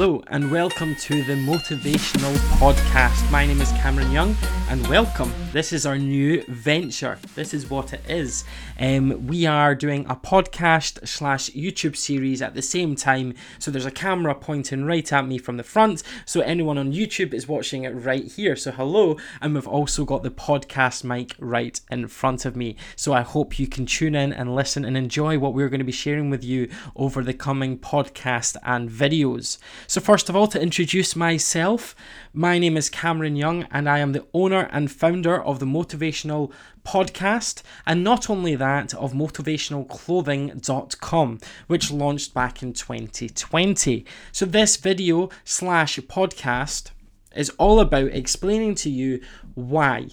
Hello, and welcome to the Motivational Podcast. My name is Cameron Young, and welcome. This is our new venture. This is what it is. Um, we are doing a podcast slash YouTube series at the same time. So there's a camera pointing right at me from the front. So anyone on YouTube is watching it right here. So hello, and we've also got the podcast mic right in front of me. So I hope you can tune in and listen and enjoy what we're going to be sharing with you over the coming podcast and videos. So, first of all, to introduce myself, my name is Cameron Young, and I am the owner and founder of the Motivational Podcast, and not only that, of motivationalclothing.com, which launched back in 2020. So, this video slash podcast is all about explaining to you why.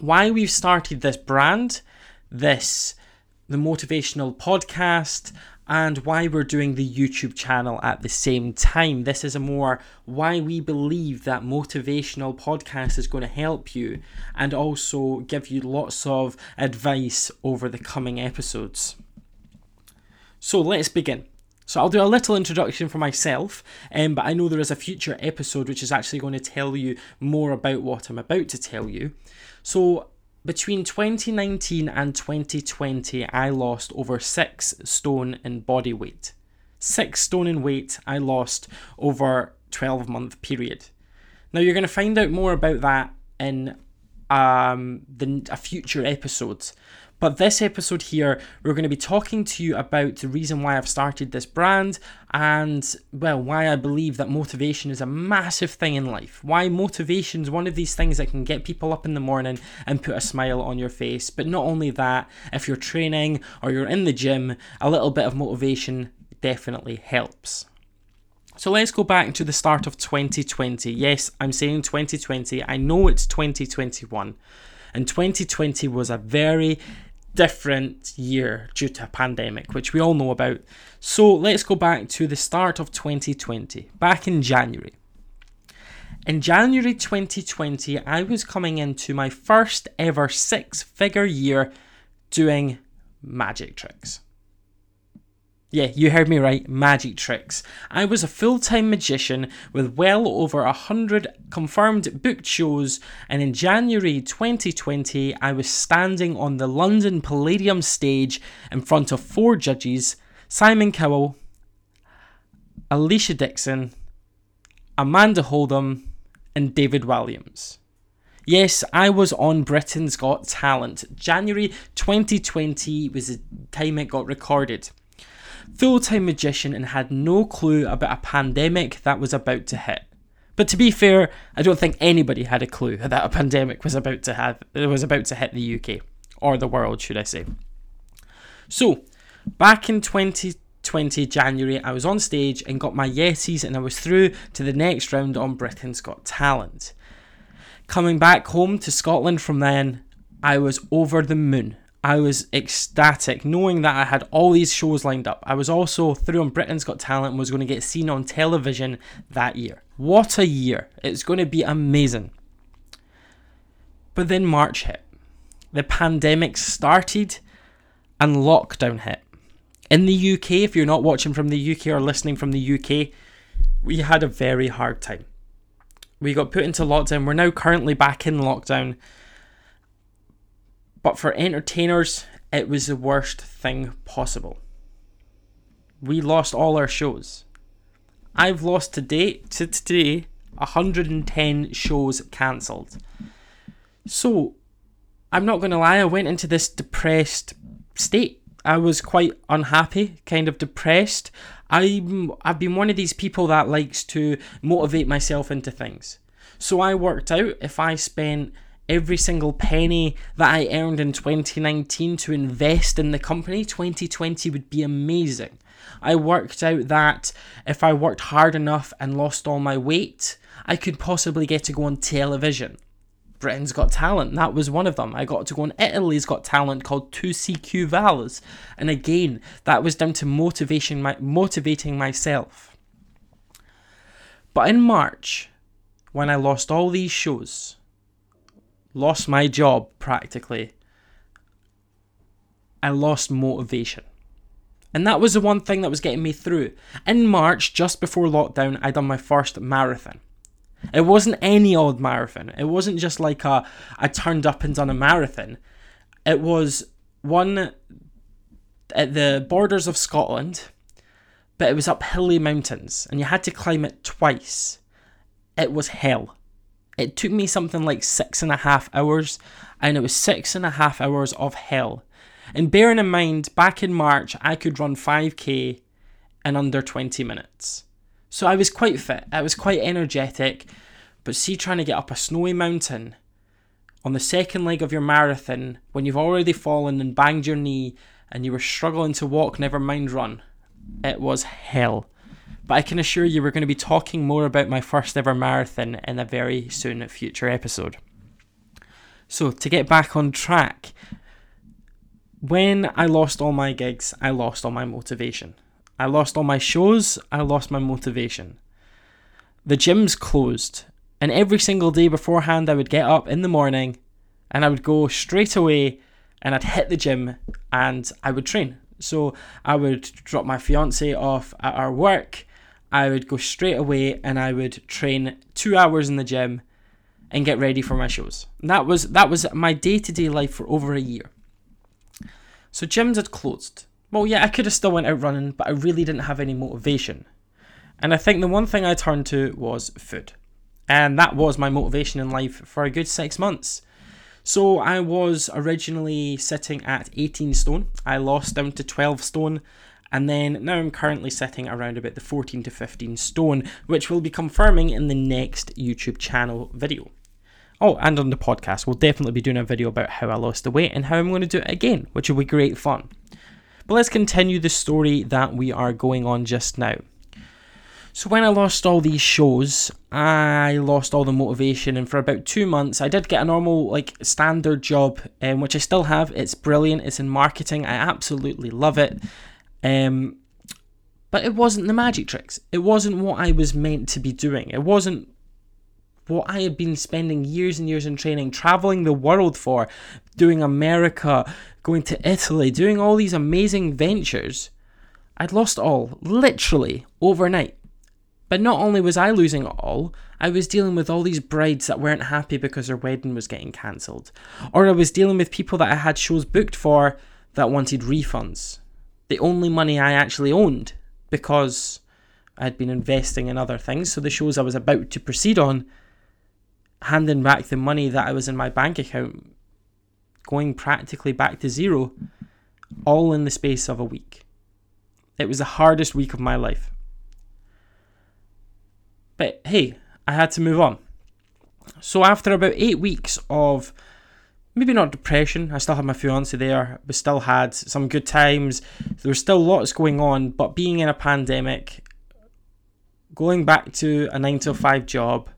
Why we've started this brand, this the motivational podcast, and why we're doing the YouTube channel at the same time. This is a more why we believe that motivational podcast is going to help you and also give you lots of advice over the coming episodes. So let's begin. So I'll do a little introduction for myself, um, but I know there is a future episode which is actually going to tell you more about what I'm about to tell you. So between 2019 and 2020, I lost over six stone in body weight. Six stone in weight I lost over 12 month period. Now you're going to find out more about that in um, the, a future episode. But this episode here, we're going to be talking to you about the reason why I've started this brand and, well, why I believe that motivation is a massive thing in life. Why motivation is one of these things that can get people up in the morning and put a smile on your face. But not only that, if you're training or you're in the gym, a little bit of motivation definitely helps. So let's go back to the start of 2020. Yes, I'm saying 2020. I know it's 2021. And 2020 was a very different year due to a pandemic, which we all know about. So let's go back to the start of 2020, back in January. In January 2020, I was coming into my first ever six figure year doing magic tricks. Yeah, you heard me right, magic tricks. I was a full time magician with well over a hundred confirmed booked shows, and in January 2020, I was standing on the London Palladium stage in front of four judges Simon Cowell, Alesha Dixon, Amanda Holden, and David Walliams. Yes, I was on Britain's Got Talent. January 2020 was the time it got recorded full time magician and had no clue about a pandemic that was about to hit. But to be fair, I don't think anybody had a clue that a pandemic was about to have was about to hit the UK or the world, should I say. So, back in 2020 January, I was on stage and got my Yetis and I was through to the next round on Britain's Got Talent. Coming back home to Scotland from then, I was over the moon. I was ecstatic knowing that I had all these shows lined up. I was also through on Britain's Got Talent and was going to get seen on television that year. What a year! It's going to be amazing. But then March hit. The pandemic started and lockdown hit. In the UK, if you're not watching from the UK or listening from the UK, we had a very hard time. We got put into lockdown. We're now currently back in lockdown but for entertainers, it was the worst thing possible. We lost all our shows. I've lost to date to today 110 shows cancelled. So, I'm not going to lie, I went into this depressed state. I was quite unhappy, kind of depressed. I'm, I've been one of these people that likes to motivate myself into things. So I worked out if I spent every single penny that I earned in 2019 to invest in the company, 2020 would be amazing. I worked out that if I worked hard enough and lost all my weight, I could possibly get to go on television. Britain's Got Talent, that was one of them. I got to go on Italy's Got Talent called Tú Sí Que Vales. And again, that was down to motivation, my, motivating myself. But in March, when I lost all these shows, lost my job practically. I lost motivation. And that was the one thing that was getting me through. In March, just before lockdown, I done my first marathon. It wasn't any old marathon. It wasn't just like a I turned up and done a marathon. It was one at the borders of Scotland, but it was up hilly mountains and you had to climb it twice. It was hell. It took me something like six and a half hours, and it was six and a half hours of hell. And bearing in mind, back in March, I could run 5k in under 20 minutes. So I was quite fit, I was quite energetic, but see, trying to get up a snowy mountain on the second leg of your marathon when you've already fallen and banged your knee and you were struggling to walk, never mind run, it was hell. But I can assure you, we're going to be talking more about my first ever marathon in a very soon future episode. So, to get back on track, when I lost all my gigs, I lost all my motivation. I lost all my shows, I lost my motivation. The gyms closed, and every single day beforehand, I would get up in the morning and I would go straight away and I'd hit the gym and I would train. So I would drop my fiance off at our work, I would go straight away and I would train two hours in the gym and get ready for my shows. And that was that was my day to day life for over a year. So gyms had closed. Well, yeah, I could have still went out running, but I really didn't have any motivation. And I think the one thing I turned to was food. And that was my motivation in life for a good six months. So I was originally sitting at 18 stone. I lost down to 12 stone. And then now I'm currently sitting around about the 14 to 15 stone, which we'll be confirming in the next YouTube channel video. Oh, and on the podcast, we'll definitely be doing a video about how I lost the weight and how I'm going to do it again, which will be great fun. But let's continue the story that we are going on just now. So when I lost all these shows, I lost all the motivation, and for about two months, I did get a normal, like, standard job, um, which I still have. It's brilliant. It's in marketing. I absolutely love it. Um, but it wasn't the magic tricks. It wasn't what I was meant to be doing. It wasn't what I had been spending years and years in training, traveling the world for, doing America, going to Italy, doing all these amazing ventures. I'd lost all, literally, overnight. But not only was I losing all, I was dealing with all these brides that weren't happy because their wedding was getting cancelled. Or I was dealing with people that I had shows booked for that wanted refunds. The only money I actually owned because I had been investing in other things. So the shows I was about to proceed on handing back the money that I was in my bank account, going practically back to zero, all in the space of a week. It was the hardest week of my life. But hey, I had to move on. So after about eight weeks of maybe not depression, I still had my fiance there, we still had some good times, there was still lots going on, but being in a pandemic, going back to a nine to five job,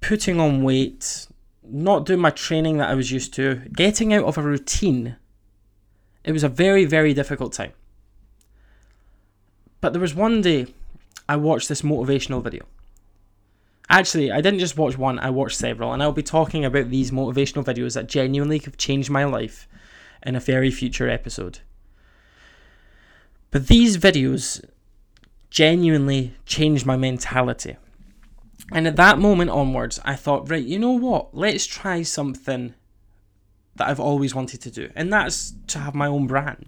putting on weight, not doing my training that I was used to, getting out of a routine, it was a very, very difficult time. But there was one day I watched this motivational video. Actually, I didn't just watch one, I watched several, and I'll be talking about these motivational videos that genuinely have changed my life in a very future episode. But these videos genuinely changed my mentality. And at that moment onwards, I thought, right, you know what? Let's try something that I've always wanted to do, and that's to have my own brand.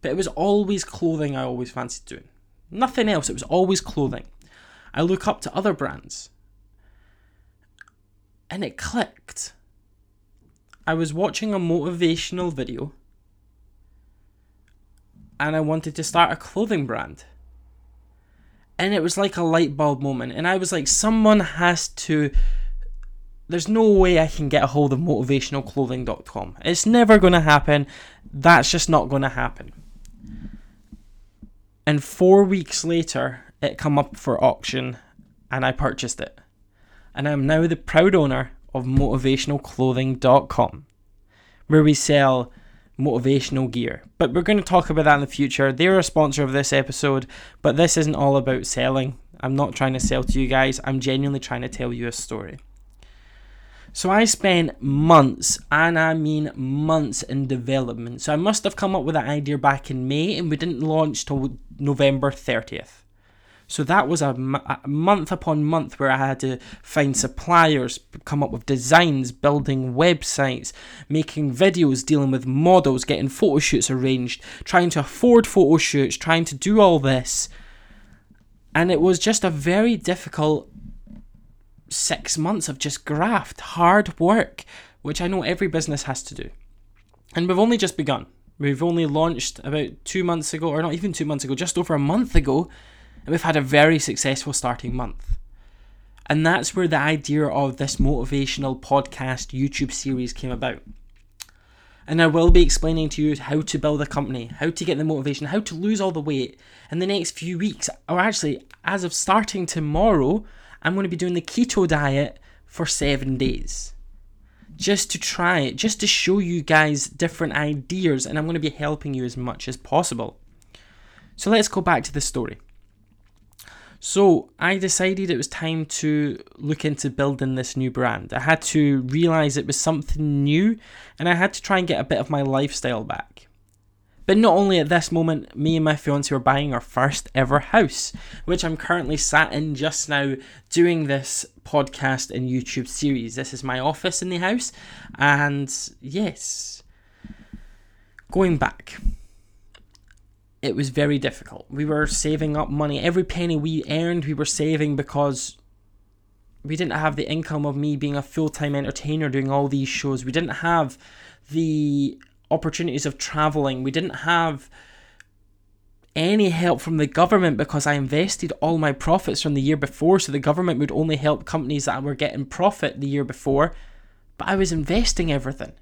But it was always clothing I always fancied doing. Nothing else, it was always clothing. I look up to other brands. And it clicked. I was watching a motivational video. And I wanted to start a clothing brand. And it was like a light bulb moment. And i was like someone has to there's no way i can get a hold of motivationalclothing.com it's never going to happen. That's just not going to happen. And four weeks later it come up for auction and i purchased it and i'm now the proud owner of motivationalclothing.com where we sell motivational gear. But we're going to talk about that in the future. They're a sponsor of this episode, but this isn't all about selling. I'm not trying to sell to you guys, I'm genuinely trying to tell you a story. So I spent months, and I mean months, in development. So I must have come up with that idea back in May, and we didn't launch till November 30th. So that was a, month upon month where I had to find suppliers, come up with designs, building websites, making videos, dealing with models, getting photo shoots arranged, trying to afford photo shoots, trying to do all this. And it was just a very difficult six months of just graft, hard work, which I know every business has to do. And we've only just begun. We've only launched about two months ago, or not even two months ago, just over a month ago and we've had a very successful starting month. And that's where the idea of this motivational podcast YouTube series came about. And I will be explaining to you how to build a company, how to get the motivation, how to lose all the weight in the next few weeks. Or actually, as of starting tomorrow, I'm going to be doing the keto diet for seven days. Just to try it, just to show you guys different ideas, and I'm going to be helping you as much as possible. So let's go back to the story. So I decided it was time to look into building this new brand. I had to realize it was something new and I had to try and get a bit of my lifestyle back. But not only at this moment, me and my fiance were buying our first ever house, which I'm currently sat in just now doing this podcast and YouTube series. This is my office in the house, and yes, going back it was very difficult. We were saving up money. Every penny we earned, we were saving because we didn't have the income of me being a full time entertainer doing all these shows. We didn't have the opportunities of traveling. We didn't have any help from the government because I invested all my profits from the year before. So the government would only help companies that were getting profit the year before. But I was investing everything.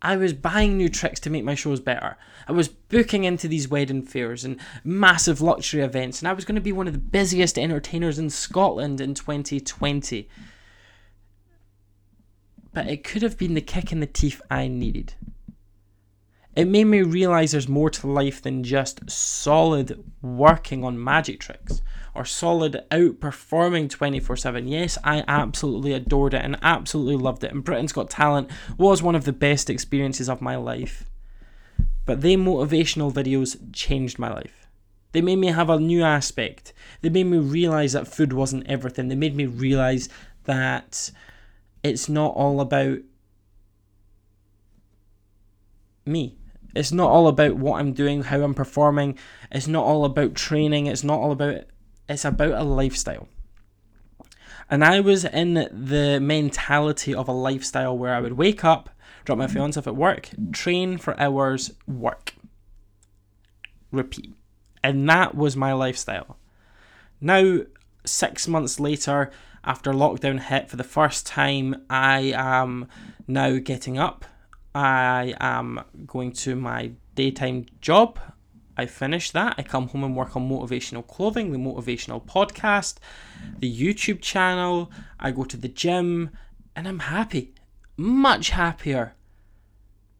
I was buying new tricks to make my shows better. I was booking into these wedding fairs and massive luxury events, and I was going to be one of the busiest entertainers in Scotland in 2020. But it could have been the kick in the teeth I needed. It made me realize there's more to life than just solid working on magic tricks or solid outperforming 24 7. Yes, I absolutely adored it and absolutely loved it. And Britain's Got Talent was one of the best experiences of my life. But they motivational videos changed my life. They made me have a new aspect. They made me realize that food wasn't everything. They made me realize that it's not all about me. It's not all about what I'm doing, how I'm performing. It's not all about training. It's not all about it's about a lifestyle. And I was in the mentality of a lifestyle where I would wake up, drop my fiance off at work, train for hours, work, repeat. And that was my lifestyle. Now, six months later, after lockdown hit for the first time, I am now getting up. I am going to my daytime job. I finish that. I come home and work on motivational clothing, the motivational podcast, the YouTube channel. I go to the gym and I'm happy. Much happier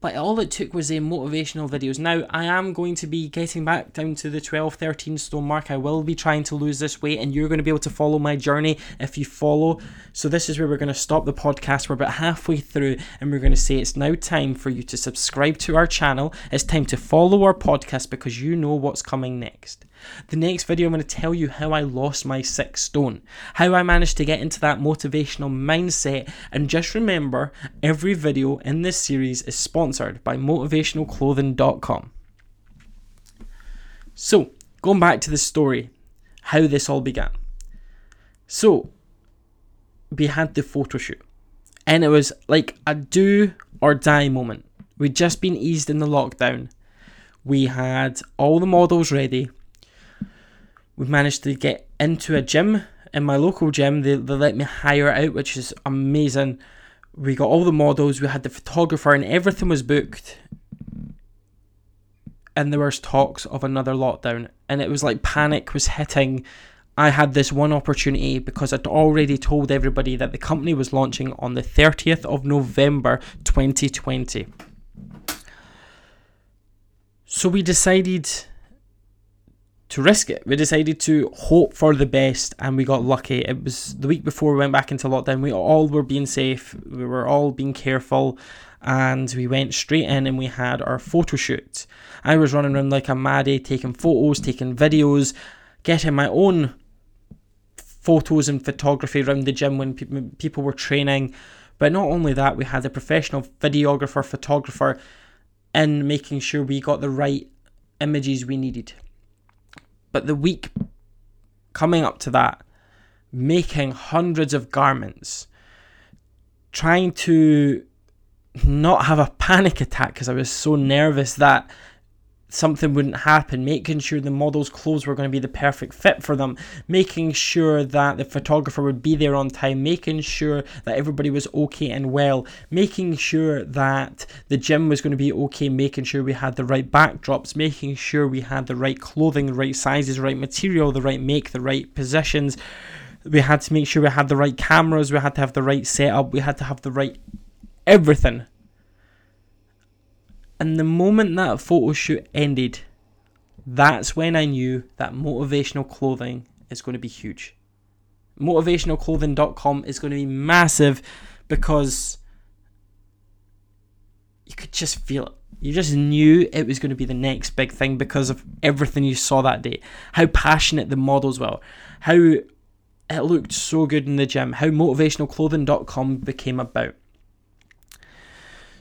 but all it took was the motivational videos. Now, I am going to be getting back down to the 12, 13 stone mark. I will be trying to lose this weight, and you're going to be able to follow my journey if you follow. So, this is where we're going to stop the podcast. We're about halfway through, and we're going to say it's now time for you to subscribe to our channel. It's time to follow our podcast because you know what's coming next. The next video, I'm going to tell you how I lost my six stone, how I managed to get into that motivational mindset. And just remember, every video in this series is sponsored by motivationalclothing.com. So, going back to the story, how this all began. So, we had the photo shoot, and it was like a do or die moment. We'd just been eased in the lockdown. We had all the models ready We've managed to get into a gym in my local gym. They, they let me hire out, which is amazing. We got all the models, we had the photographer, and everything was booked. And there was talks of another lockdown, and it was like panic was hitting. I had this one opportunity because I'd already told everybody that the company was launching on the 30th of November 2020. So we decided to risk it. We decided to hope for the best and we got lucky. It was the week before we went back into lockdown. We all were being safe, we were all being careful, and we went straight in and we had our photo shoot. I was running around like a maddie, taking photos, taking videos, getting my own photos and photography around the gym when pe- people were training. But not only that, we had a professional videographer, photographer, in making sure we got the right images we needed. But the week coming up to that, making hundreds of garments, trying to not have a panic attack because I was so nervous that something wouldn't happen, making sure the model's clothes were going to be the perfect fit for them, making sure that the photographer would be there on time, making sure that everybody was okay and well, making sure that the gym was going to be okay, making sure we had the right backdrops, making sure we had the right clothing, the right sizes, the right material, the right make, the right positions. We had to make sure we had the right cameras, we had to have the right setup, we had to have the right everything and the moment that photo shoot ended, that's when I knew that motivational clothing is going to be huge. Motivationalclothing.com is going to be massive because you could just feel it. You just knew it was going to be the next big thing because of everything you saw that day. How passionate the models were, how it looked so good in the gym, how motivationalclothing.com became about.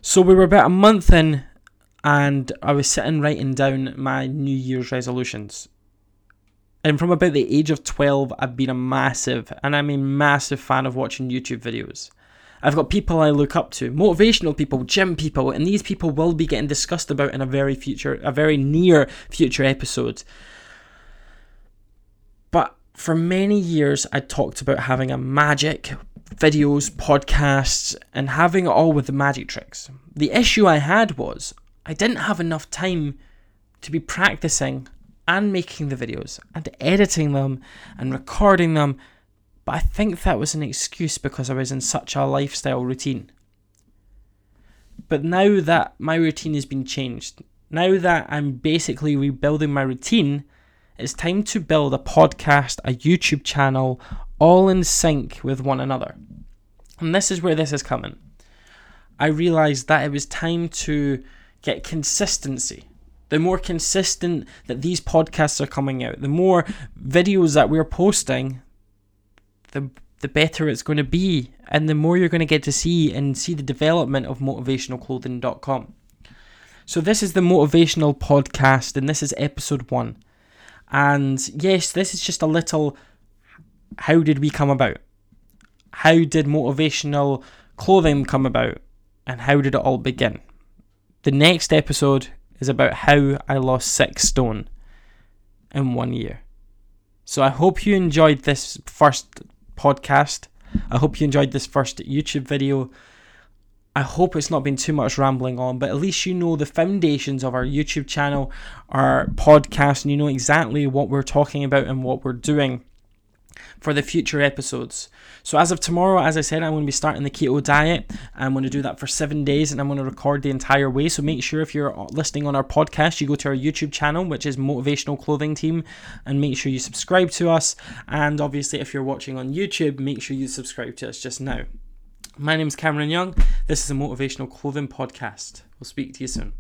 So we were about a month in and I was sitting writing down my New Year's resolutions. And from about the age of 12, I've been a massive, and I'm a massive fan of watching YouTube videos. I've got people I look up to, motivational people, gym people, and these people will be getting discussed about in a very future, a very near future episode. But for many years, I talked about having a magic videos, podcasts, and having it all with the magic tricks. The issue I had was I didn't have enough time to be practicing and making the videos and editing them and recording them. But I think that was an excuse because I was in such a lifestyle routine. But now that my routine has been changed, now that I'm basically rebuilding my routine, it's time to build a podcast, a YouTube channel, all in sync with one another. And this is where this is coming. I realized that it was time to get consistency. The more consistent that these podcasts are coming out, the more videos that we're posting, the the better it's going to be, and the more you're going to get to see and see the development of motivationalclothing.com. So this is the motivational podcast, and this is episode one. And yes, this is just a little. How did we come about? How did motivational clothing come about? And how did it all begin? The next episode is about how I lost six stone in one year. So I hope you enjoyed this first podcast. I hope you enjoyed this first YouTube video. I hope it's not been too much rambling on, but at least you know the foundations of our YouTube channel, our podcast, and you know exactly what we're talking about and what we're doing for the future episodes. So as of tomorrow, as I said, I'm going to be starting the keto diet. I'm going to do that for seven days and I'm going to record the entire way. So make sure if you're listening on our podcast, you go to our YouTube channel, which is Motivational Clothing Team, and make sure you subscribe to us. And obviously, if you're watching on YouTube, make sure you subscribe to us just now. My name is Cameron Young. This is a Motivational Clothing Podcast. We'll speak to you soon.